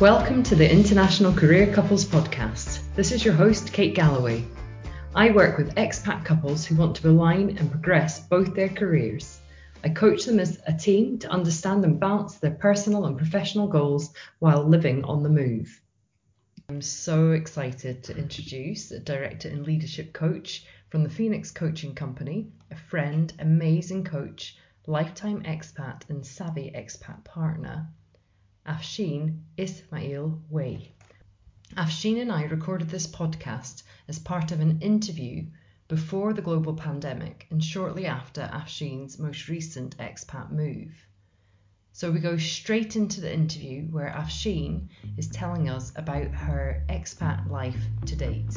Welcome to the International Career Couples Podcast. This is your host, Kate Galloway. I work with expat couples who want to align and progress both their careers. I coach them as a team to understand and balance their personal and professional goals while living on the move. I'm so excited to introduce a director and leadership coach from the Phoenix Coaching Company, a friend, amazing coach, lifetime expat, and savvy expat partner, Afshin Ismail Way. Afshin and I recorded this podcast as part of an interview before the global pandemic and shortly after Afshin's most recent expat move. So we go straight into the interview where Afshin is telling us about her expat life to date.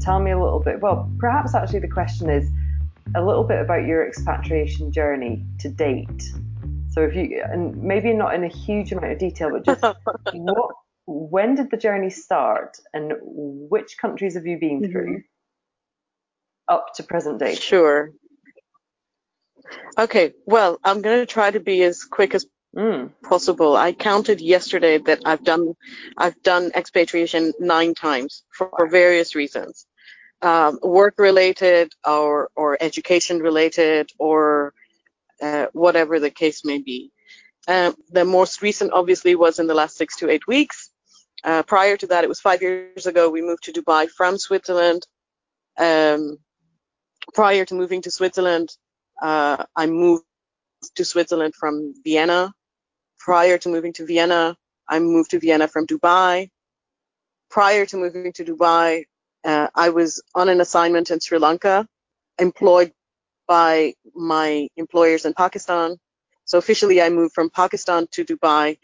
Tell me a little bit, well, perhaps actually the question is a little bit about your expatriation journey to date. So if you, and maybe not in a huge amount of detail, but just what when did the journey start and which countries have you been mm-hmm. through up to present day? Sure. Okay, well, I'm going to try to be as quick as mm. possible. I counted yesterday that I've done I've done expatriation nine times for, for various reasons, um, work related or or education related or uh, whatever the case may be. Um, the most recent, obviously, was in the last six to eight weeks. Uh, prior to that, it was five years ago, we moved to Dubai from Switzerland. Um, prior to moving to Switzerland, uh, I moved to Switzerland from Vienna. Prior to moving to Vienna, I moved to Vienna from Dubai. Prior to moving to Dubai, uh, I was on an assignment in Sri Lanka, employed by my employers in Pakistan. So officially, I moved from Pakistan to Dubai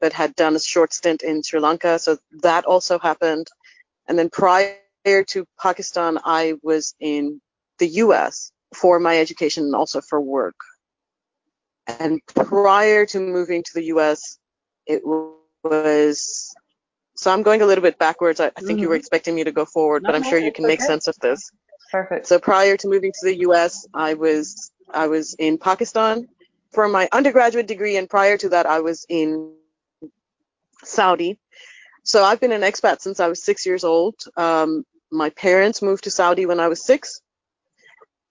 but had done a short stint in Sri Lanka. So that also happened. And then prior to Pakistan, I was in the US for my education and also for work. And prior to moving to the US, it was so I'm going a little bit backwards. I, I think mm-hmm. you were mm-hmm. expecting me to go forward, but I'm sure you can make sense of this. Perfect. So prior to moving to the US, I was I was in Pakistan for my undergraduate degree and prior to that I was in Saudi. So I've been an expat since I was six years old. Um, my parents moved to Saudi when I was six,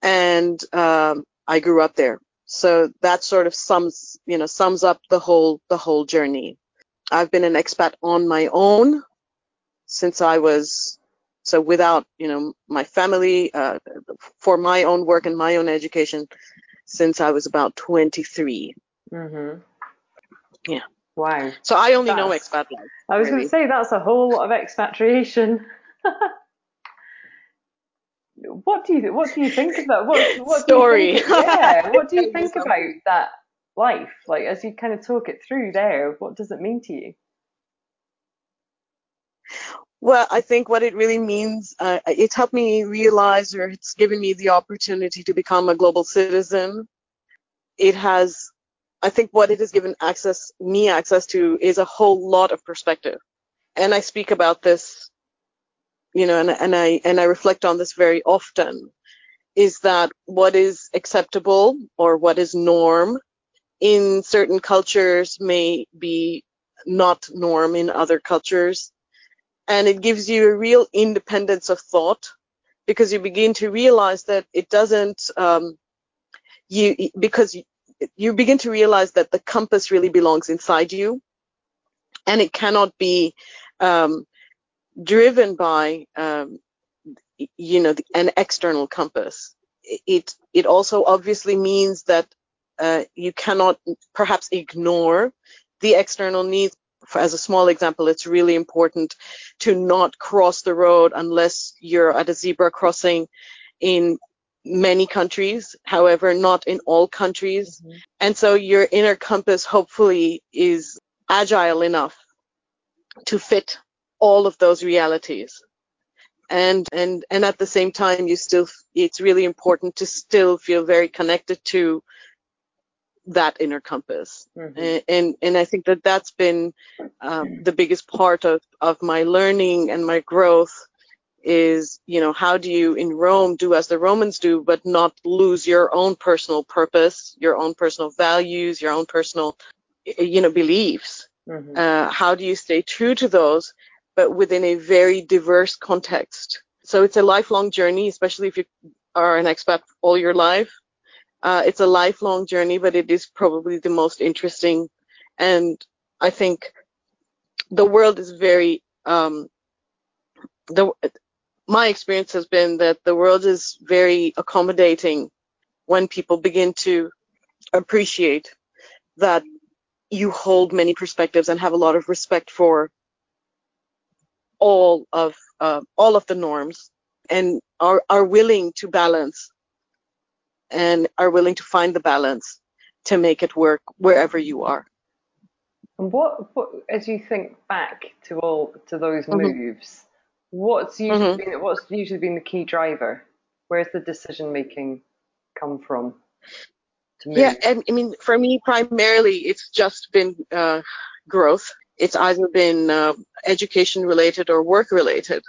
and um, I grew up there. So that sort of sums, you know, sums up the whole the whole journey. I've been an expat on my own since I was so without, you know, my family uh, for my own work and my own education since I was about 23. Mm-hmm. Yeah. Wow. So I only that's, know expat life. I was really. going to say that's a whole lot of expatriation. what do you what do you think of that? What, what story? Think, yeah. What do you think about that life? Like as you kind of talk it through there, what does it mean to you? Well, I think what it really means, uh, it's helped me realize, or it's given me the opportunity to become a global citizen. It has I think what it has given access me access to is a whole lot of perspective. And I speak about this, you know, and, and I and I reflect on this very often, is that what is acceptable or what is norm in certain cultures may be not norm in other cultures. And it gives you a real independence of thought because you begin to realize that it doesn't um, you because you begin to realize that the compass really belongs inside you and it cannot be um, driven by um, you know an external compass it it also obviously means that uh, you cannot perhaps ignore the external needs as a small example it's really important to not cross the road unless you're at a zebra crossing in many countries, however, not in all countries. Mm-hmm. And so your inner compass hopefully is agile enough to fit all of those realities. And, and, and at the same time, you still, it's really important to still feel very connected to that inner compass. Mm-hmm. And, and, and, I think that that's been um, the biggest part of, of my learning and my growth is, you know, how do you in Rome do as the Romans do, but not lose your own personal purpose, your own personal values, your own personal, you know, beliefs? Mm-hmm. Uh, how do you stay true to those, but within a very diverse context? So it's a lifelong journey, especially if you are an expat all your life. Uh, it's a lifelong journey, but it is probably the most interesting. And I think the world is very um, the my experience has been that the world is very accommodating when people begin to appreciate that you hold many perspectives and have a lot of respect for all of uh, all of the norms and are are willing to balance and are willing to find the balance to make it work wherever you are. And what, what as you think back to all to those mm-hmm. moves, what's usually mm-hmm. been, what's usually been the key driver? Where's the decision making come from? Yeah, and I mean, for me, primarily, it's just been uh, growth. It's either been uh, education related or work related.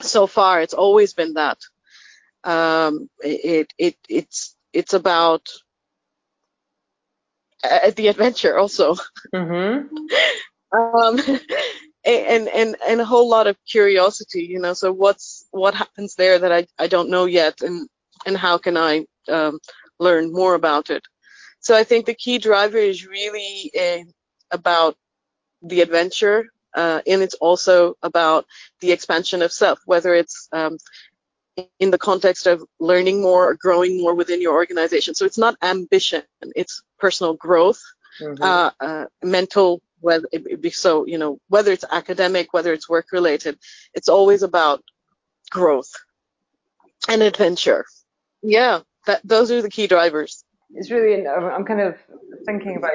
So far, it's always been that. Um, it it it's it's about uh, the adventure also. Mm-hmm. um, and and and a whole lot of curiosity, you know. So what's what happens there that I I don't know yet, and and how can I um, learn more about it? So I think the key driver is really uh, about the adventure, uh, and it's also about the expansion of self, whether it's um, in the context of learning more or growing more within your organization. So it's not ambition, it's personal growth, mm-hmm. uh, uh, mental, whether so, you know, whether it's academic, whether it's work related, it's always about growth and adventure. Yeah, that, those are the key drivers. It's really, I'm kind of thinking about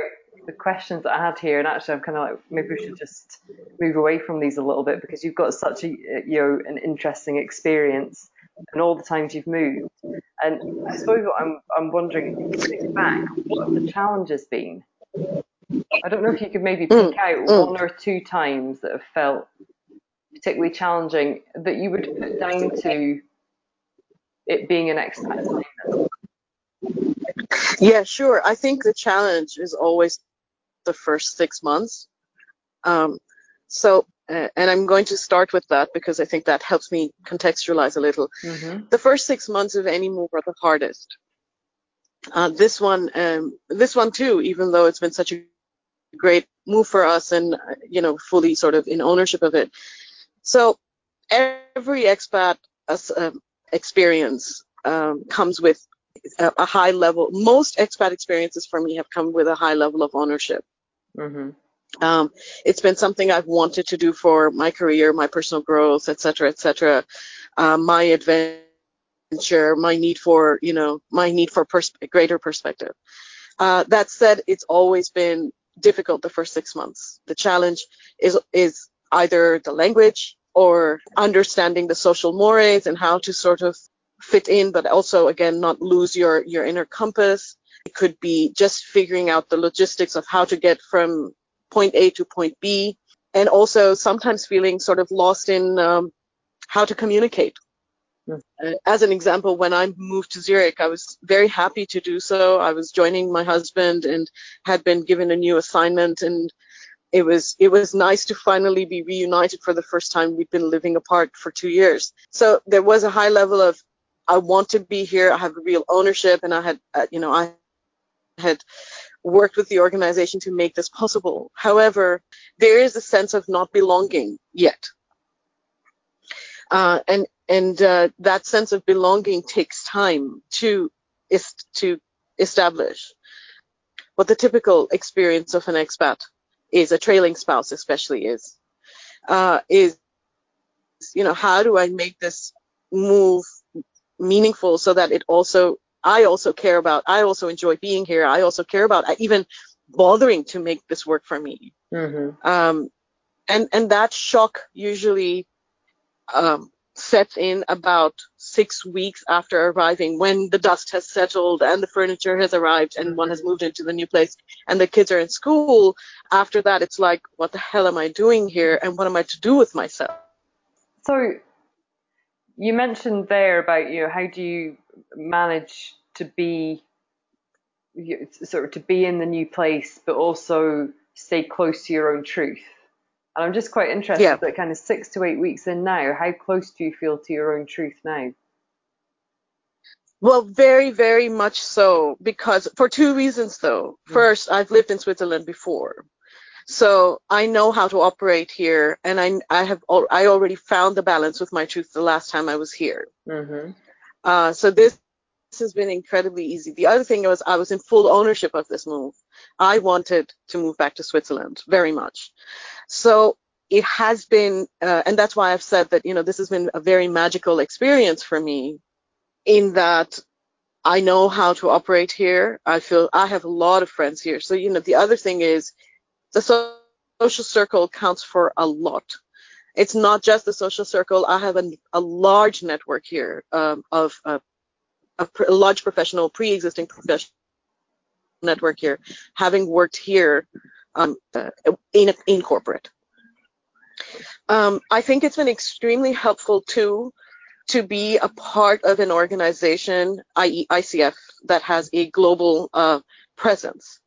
the questions that I had here, and actually, I'm kind of like maybe we should just move away from these a little bit because you've got such a you know an interesting experience and all the times you've moved. And I suppose what I'm, I'm wondering, think back, what have the challenges been? I don't know if you could maybe pick mm, out mm. one or two times that have felt particularly challenging that you would put down to it being an expat assignment. Yeah, sure. I think the challenge is always the first six months. Um, so uh, and I'm going to start with that because I think that helps me contextualize a little. Mm-hmm. The first six months of any move are the hardest. Uh, this one, um, this one too, even though it's been such a great move for us and uh, you know fully sort of in ownership of it. So every expat uh, experience um, comes with a, a, high level. Most expat experiences for me have come with a high level of ownership. Mm-hmm. Um, it's been something I've wanted to do for my career, my personal growth, et cetera, et cetera. Uh, my adventure, my need for, you know, my need for pers- greater perspective. Uh, that said, it's always been difficult the first six months. The challenge is is either the language or understanding the social mores and how to sort of fit in, but also again not lose your your inner compass. It could be just figuring out the logistics of how to get from point A to point B, and also sometimes feeling sort of lost in um, how to communicate. Hmm. Uh, as an example, when I moved to Zurich, I was very happy to do so. I was joining my husband and had been given a new assignment, and it was it was nice to finally be reunited for the first time. We'd been living apart for two years, so there was a high level of I want to be here. I have real ownership, and I had uh, you know I had worked with the organization to make this possible. However, there is a sense of not belonging yet. Uh, and and uh, that sense of belonging takes time to is to establish. What the typical experience of an expat is, a trailing spouse especially is, uh, is you know how do I make this move meaningful so that it also I also care about, I also enjoy being here. I also care about even bothering to make this work for me. Mm-hmm. Um, and, and that shock usually um, sets in about six weeks after arriving when the dust has settled and the furniture has arrived and mm-hmm. one has moved into the new place and the kids are in school. After that, it's like, what the hell am I doing here and what am I to do with myself? So you mentioned there about you know how do you manage to be sort of to be in the new place, but also stay close to your own truth. And I'm just quite interested yeah. that kind of six to eight weeks in now, how close do you feel to your own truth now? Well, very, very much so, because for two reasons though. Mm. First, I've lived in Switzerland before. So I know how to operate here, and I, I have I already found the balance with my truth the last time I was here. Mm-hmm. Uh, so this has been incredibly easy. The other thing was I was in full ownership of this move. I wanted to move back to Switzerland very much. So it has been, uh, and that's why I've said that, you know, this has been a very magical experience for me in that I know how to operate here. I feel I have a lot of friends here. So, you know, the other thing is the social circle counts for a lot. It's not just the social circle. I have a, a large network here um, of uh, a, a large professional, pre-existing professional network here, having worked here um, uh, in in corporate. Um, I think it's been extremely helpful too to be a part of an organization, i.e. ICF, that has a global uh, presence,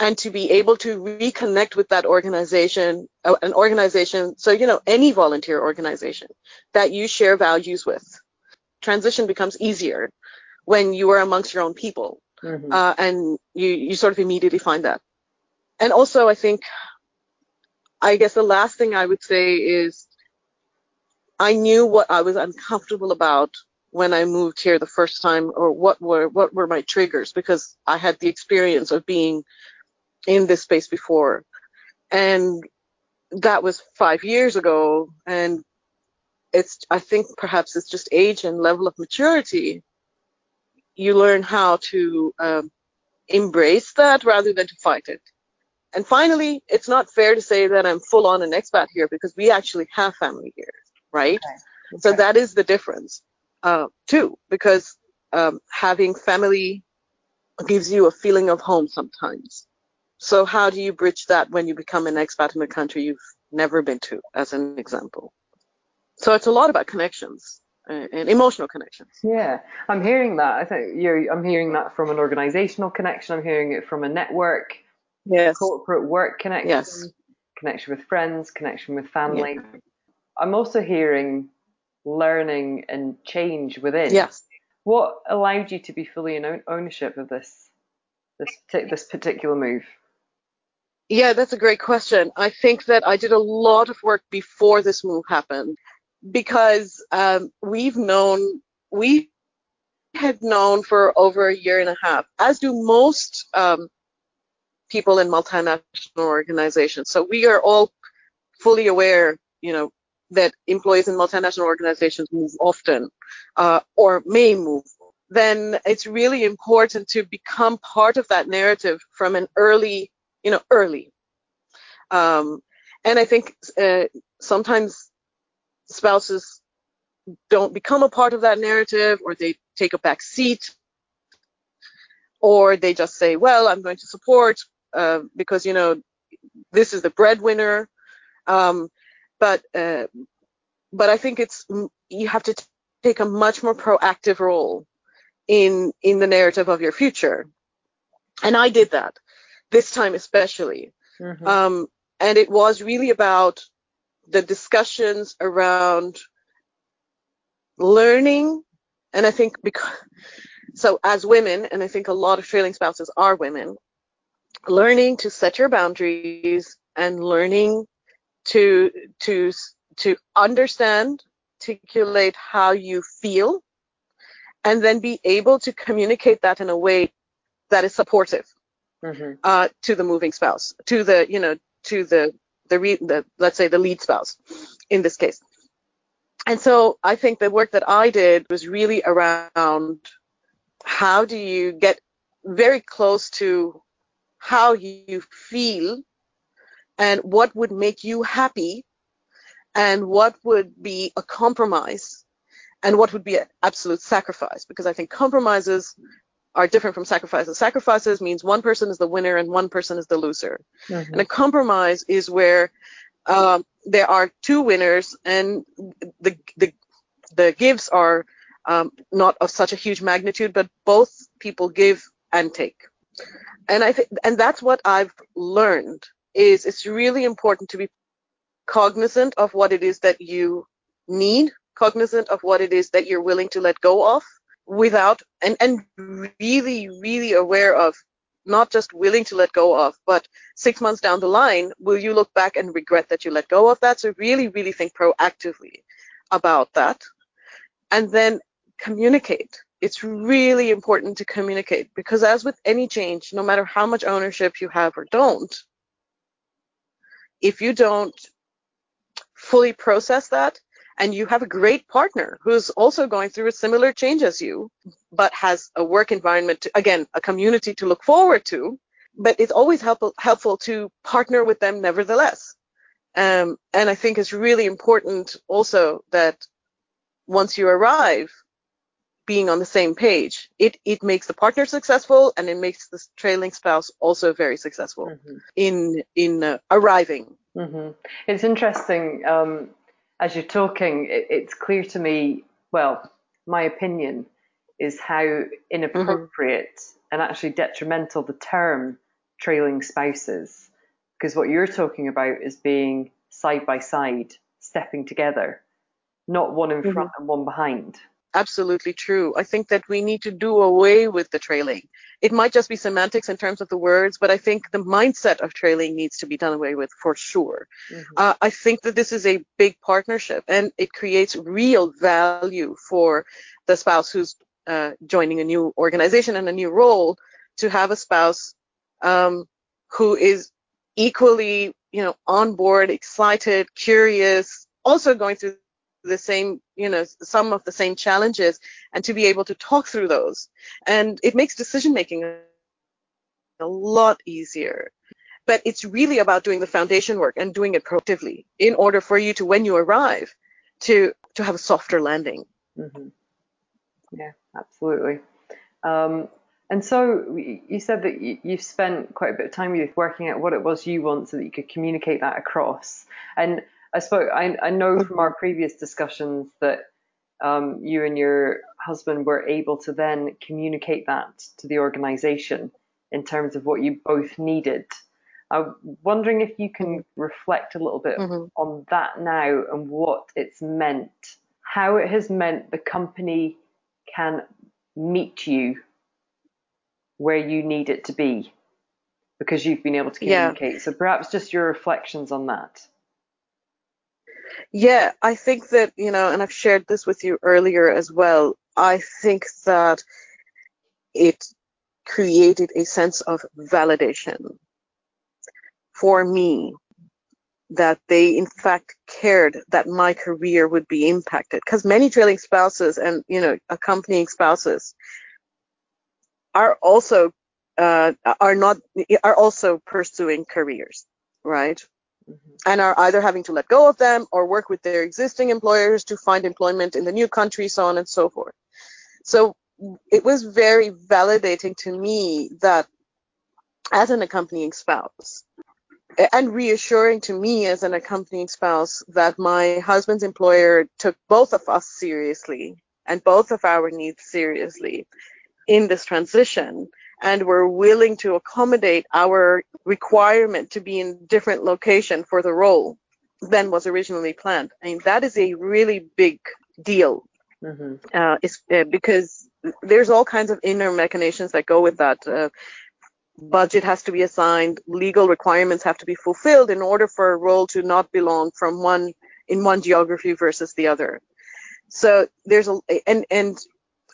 and to be able to reconnect with that organization, uh, an organization, so you know any volunteer organization that you share values with. Transition becomes easier when you are amongst your own people. Mm-hmm. Uh, and you, you sort of immediately find that. And also, I think, I guess the last thing I would say is I knew what I was uncomfortable about when I moved here the first time, or what were what were my triggers, because I had the experience of being in this space before, and that was five years ago. And it's I think perhaps it's just age and level of maturity you learn how to um, embrace that rather than to fight it. And finally, it's not fair to say that I'm full on an expat here because we actually have family here, right? Okay. Okay. So that is the difference, uh, too, because um, having family gives you a feeling of home sometimes. So how do you bridge that when you become an expat in a country you've never been to, as an example? So it's a lot about connections uh, and emotional connections. Yeah, I'm hearing that. I think you're. I'm hearing that from an organizational connection. I'm hearing it from a network, yes. corporate work connection, yes. connection with friends, connection with family. Yeah. I'm also hearing learning and change within. Yes. What allowed you to be fully in ownership of this this this particular move? Yeah, that's a great question. I think that I did a lot of work before this move happened because um, we've known we had known for over a year and a half, as do most um, people in multinational organizations. So we are all fully aware, you know, that employees in multinational organizations move often uh, or may move. Then it's really important to become part of that narrative from an early, you know, early. Um, and I think uh, sometimes spouses don't become a part of that narrative or they take a back seat or they just say, well, I'm going to support uh, because, you know, this is the breadwinner. Um, but, uh, but I think it's, you have to t- take a much more proactive role in, in the narrative of your future. And I did that this time, especially. Mm-hmm. Um, and it was really about the discussions around learning, and I think because so as women, and I think a lot of trailing spouses are women, learning to set your boundaries and learning to to to understand, articulate how you feel, and then be able to communicate that in a way that is supportive mm-hmm. uh, to the moving spouse, to the you know to the the, re- the let's say the lead spouse in this case. And so I think the work that I did was really around how do you get very close to how you feel and what would make you happy and what would be a compromise and what would be an absolute sacrifice because I think compromises are different from sacrifices. Sacrifices means one person is the winner and one person is the loser. Mm-hmm. And a compromise is where um, there are two winners and the the the gives are um, not of such a huge magnitude, but both people give and take. And I think, and that's what I've learned is it's really important to be cognizant of what it is that you need, cognizant of what it is that you're willing to let go of without, and, and really, really aware of not just willing to let go of, but six months down the line, will you look back and regret that you let go of that? So really, really think proactively about that. And then communicate. It's really important to communicate because as with any change, no matter how much ownership you have or don't, if you don't fully process that and you have a great partner who's also going through a similar change as you, but has a work environment, to, again, a community to look forward to, but it's always helpful, helpful to partner with them nevertheless. Um, and I think it's really important also that once you arrive, being on the same page. It it makes the partner successful and it makes the trailing spouse also very successful mm-hmm. in in uh, arriving. Mm-hmm. It's interesting um, as you're talking. It, it's clear to me. Well, my opinion is how inappropriate mm-hmm. and actually detrimental the term trailing spouses, because what you're talking about is being side by side, stepping together, not one in front mm-hmm. and one behind absolutely true. I think that we need to do away with the trailing. It might just be semantics in terms of the words, but I think the mindset of trailing needs to be done away with for sure. Mm-hmm. Uh, I think that this is a big partnership and it creates real value for the spouse who's uh, joining a new organization and a new role to have a spouse um, who is equally, you know, on board, excited, curious, also going through the same, you know, some of the same challenges and to be able to talk through those. And it makes decision making a lot easier. But it's really about doing the foundation work and doing it proactively in order for you to, when you arrive, to to have a softer landing. Mm-hmm. Yeah, absolutely. Um, and so you said that you've spent quite a bit of time with working out what it was you want so that you could communicate that across. And I suppose I, I know from our previous discussions that um, you and your husband were able to then communicate that to the organization in terms of what you both needed. I'm wondering if you can reflect a little bit mm-hmm. on that now and what it's meant, how it has meant the company can meet you where you need it to be because you've been able to communicate. Yeah. So perhaps just your reflections on that. Yeah, I think that, you know, and I've shared this with you earlier as well. I think that it created a sense of validation for me that they in fact cared that my career would be impacted because many trailing spouses and you know accompanying spouses are also uh, are not are also pursuing careers right. Mm-hmm. and are either having to let go of them or work with their existing employers to find employment in the new country, so on and so forth. So it was very validating to me that as an accompanying spouse, and reassuring to me as an accompanying spouse that my husband's employer took both of us seriously and both of our needs seriously in this transition and were willing to accommodate our requirement to be in different location for the role than was originally planned. I mean, that is a really big deal. Mm-hmm. Uh, uh, because there's all kinds of inner machinations that go with that. Uh, budget has to be assigned, legal requirements have to be fulfilled in order for a role to not belong from one in one geography versus the other. So there's a and and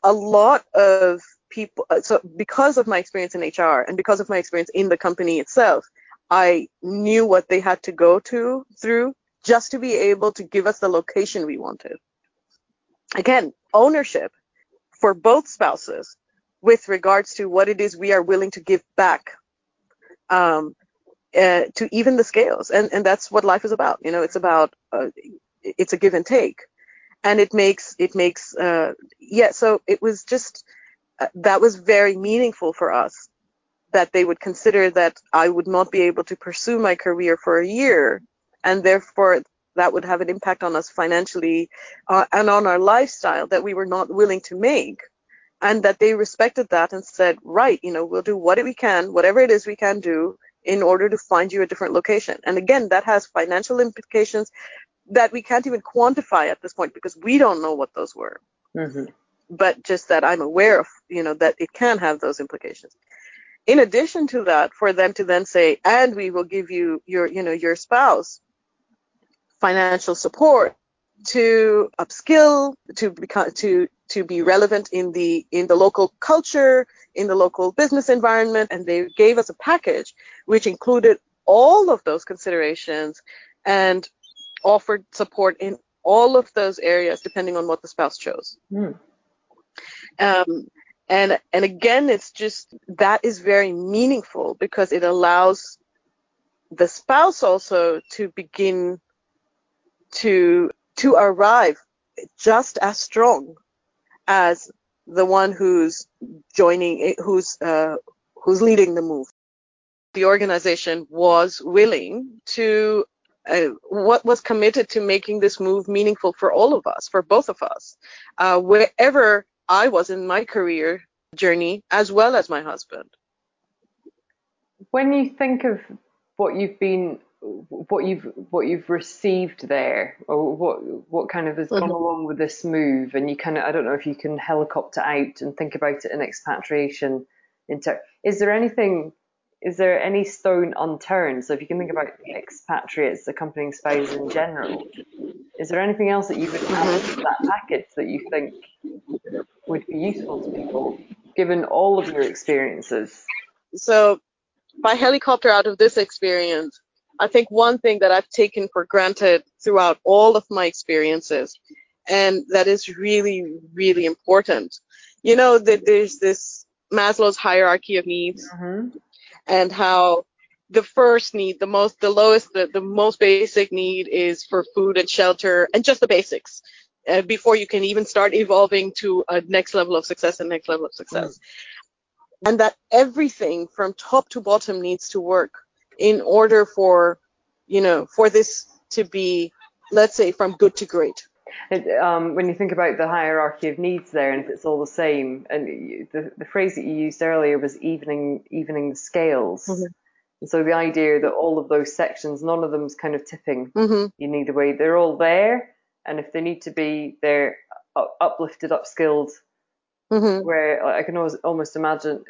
a lot of people uh, so because of my experience in HR and because of my experience in the company itself, I knew what they had to go to through just to be able to give us the location we wanted. Again, ownership for both spouses with regards to what it is we are willing to give back um, uh, to even the scales, and and that's what life is about. You know, it's about uh, it's a give and take, and it makes it makes uh, yeah. So it was just that was very meaningful for us that they would consider that I would not be able to pursue my career for a year and therefore that would have an impact on us financially uh, and on our lifestyle that we were not willing to make. And that they respected that and said right you know we'll do what we can whatever it is we can do in order to find you a different location. And again that has financial implications that we can't even quantify at this point because we don't know what those were. Mm-hmm. But just that i'm aware of you know that it can have those implications in addition to that for them to then say and we will give you your you know your spouse financial support to upskill, to become to to be relevant in the in the local culture, in the local business environment, and they gave us a package which included all of those considerations and offered support in all of those areas depending on what the spouse chose. Mm. Um, and and again, it's just that is very meaningful because it allows the spouse also to begin to to arrive just as strong as the one who's joining who's uh, who's leading the move. The organization was willing to uh, what was committed to making this move meaningful for all of us for both of us. Uh, wherever i was in my career journey as well as my husband when you think of what you've been what you've what you've received there, or what what kind of has gone mm-hmm. along with this move, and you kind of I don't know if you can helicopter out and think about it in expatriation. Into is there anything? Is there any stone unturned? So if you can think about expatriates accompanying spouses in general, is there anything else that you would add to that package that you think would be useful to people, given all of your experiences? So, by helicopter out of this experience, I think one thing that I've taken for granted throughout all of my experiences, and that is really, really important. You know, that there's this Maslow's hierarchy of needs mm-hmm. And how the first need, the most, the lowest, the, the most basic need is for food and shelter and just the basics uh, before you can even start evolving to a next level of success and next level of success. Mm-hmm. And that everything from top to bottom needs to work in order for, you know, for this to be, let's say, from good to great. It, um, when you think about the hierarchy of needs there, and if it's all the same, and the, the phrase that you used earlier was evening evening the scales. Mm-hmm. And so the idea that all of those sections, none of them's kind of tipping mm-hmm. in either way. They're all there, and if they need to be, they're uplifted, upskilled. Mm-hmm. Where I can always, almost imagine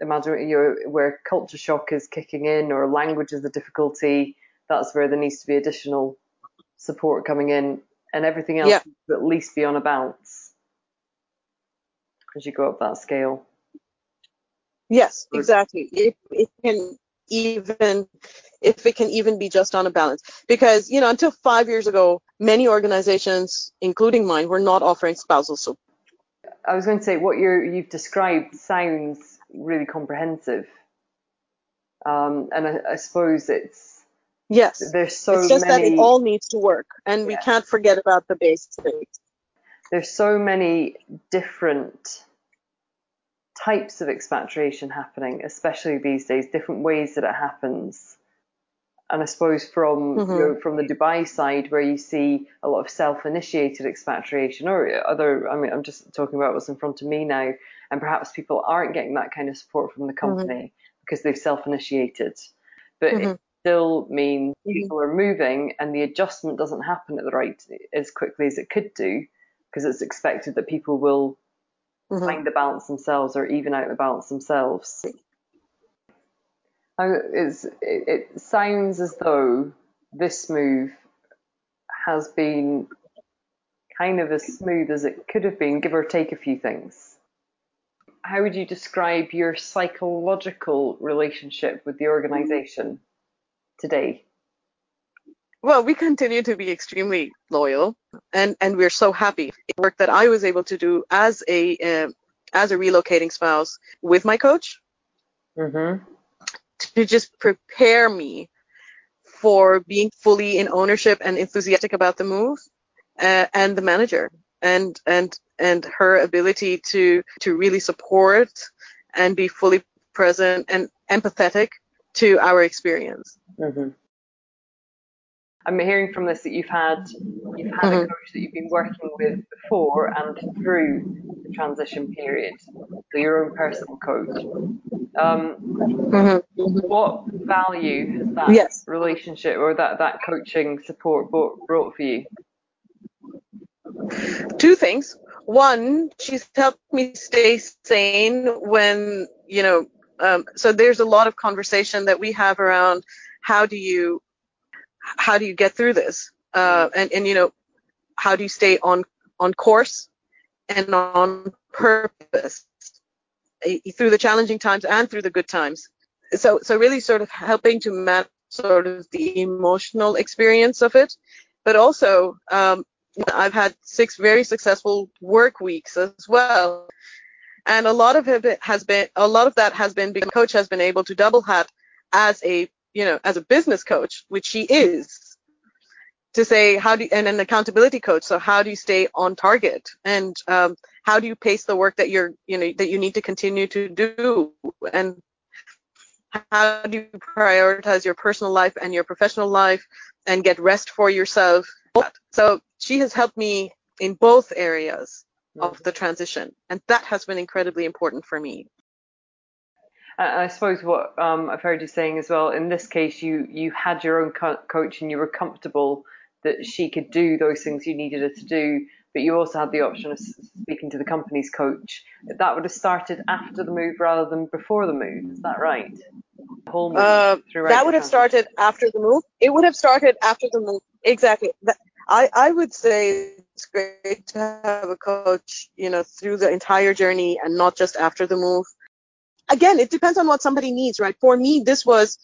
imagine you know, where culture shock is kicking in or language is a difficulty, that's where there needs to be additional support coming in, and everything else yeah. at least be on a bounce as you go up that scale. Yes, exactly. If it can even if it can even be just on a balance because you know until five years ago many organizations including mine were not offering spousal support i was going to say what you you've described sounds really comprehensive. Um, and I, I, suppose it's yes, there's so it's just many, that it all needs to work, and yeah. we can't forget about the basics. There's so many different types of expatriation happening, especially these days, different ways that it happens and I suppose from mm-hmm. you know, from the Dubai side where you see a lot of self-initiated expatriation or other I mean I'm just talking about what's in front of me now and perhaps people aren't getting that kind of support from the mm-hmm. company mm-hmm. because they've self-initiated but mm-hmm. Still means mm-hmm. people are moving and the adjustment doesn't happen at the right as quickly as it could do because it's expected that people will mm-hmm. find the balance themselves or even out the balance themselves it sounds as though this move has been kind of as smooth as it could have been, give or take a few things. How would you describe your psychological relationship with the organization today? Well, we continue to be extremely loyal, and, and we're so happy. The work that I was able to do as a uh, as a relocating spouse with my coach, mm-hmm to just prepare me for being fully in ownership and enthusiastic about the move uh, and the manager and and and her ability to to really support and be fully present and empathetic to our experience. Mm-hmm. I'm hearing from this that you've had you've had mm-hmm. a coach that you've been working with before and through the transition period, so your own personal coach. Um, mm-hmm. What value has that yes. relationship or that, that coaching support brought, brought for you? Two things. One, she's helped me stay sane when, you know, um, so there's a lot of conversation that we have around how do you how do you get through this uh, and and you know how do you stay on on course and on purpose eh, through the challenging times and through the good times so so really sort of helping to map sort of the emotional experience of it but also um, I've had six very successful work weeks as well. And a lot of it has been, a lot of that has been because coach has been able to double hat as a, you know, as a business coach, which she is, to say how do you, and an accountability coach. So how do you stay on target and um, how do you pace the work that you're, you know, that you need to continue to do and how do you prioritize your personal life and your professional life and get rest for yourself. So she has helped me in both areas of the transition, and that has been incredibly important for me. I suppose what um, I've heard you saying as well. In this case, you you had your own co- coach and you were comfortable that she could do those things you needed her to do, but you also had the option of speaking to the company's coach. That would have started after the move rather than before the move. Is that right? Whole move uh, that would have started after the move. It would have started after the move. Exactly. I, I would say it's great to have a coach, you know, through the entire journey and not just after the move. Again, it depends on what somebody needs, right? For me, this was,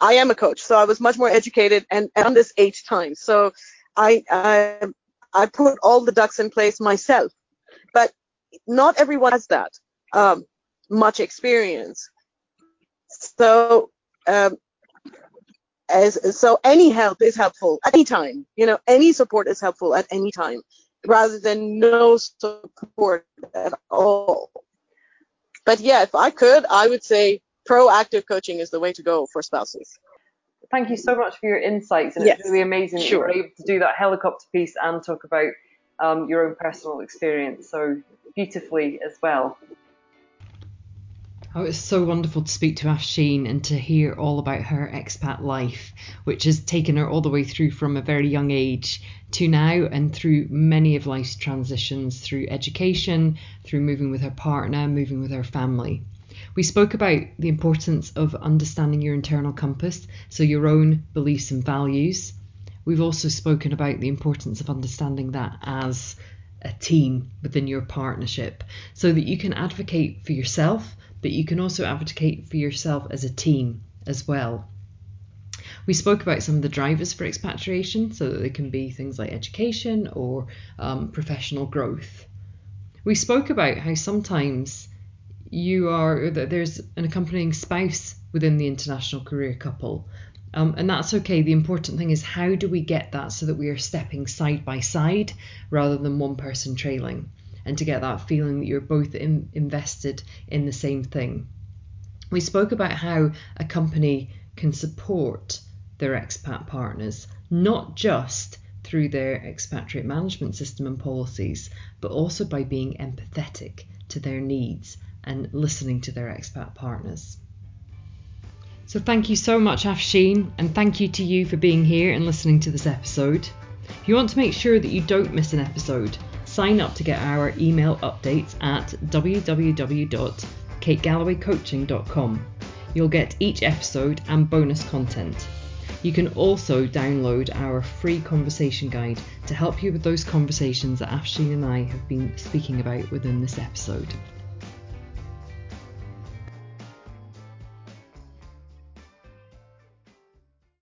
I am a coach, so I was much more educated and, on this eight times. So I, I, I put all the ducks in place myself, but not everyone has that um, much experience. So um, as so any help is helpful at any time you know any support is helpful at any time rather than no support at all but yeah if i could i would say proactive coaching is the way to go for spouses thank you so much for your insights and yes. it's really amazing sure. that you were able to do that helicopter piece and talk about um, your own personal experience so beautifully as well Oh, it's so wonderful to speak to Afshin and to hear all about her expat life, which has taken her all the way through from a very young age to now and through many of life's transitions through education, through moving with her partner, moving with her family. We spoke about the importance of understanding your internal compass, so your own beliefs and values. We've also spoken about the importance of understanding that as a team within your partnership so that you can advocate for yourself but you can also advocate for yourself as a team as well. We spoke about some of the drivers for expatriation, so that they can be things like education or um, professional growth. We spoke about how sometimes you are that there's an accompanying spouse within the international career couple, um, and that's okay. The important thing is how do we get that so that we are stepping side by side rather than one person trailing and to get that feeling that you're both in, invested in the same thing. We spoke about how a company can support their expat partners, not just through their expatriate management system and policies, but also by being empathetic to their needs and listening to their expat partners. So, thank you so much, Afshin, and thank you to you for being here and listening to this episode. If you want to make sure that you don't miss an episode, sign up to get our email updates at www.kategallowaycoaching.com. You'll get each episode and bonus content. You can also download our free conversation guide to help you with those conversations that Afshin and I have been speaking about within this episode.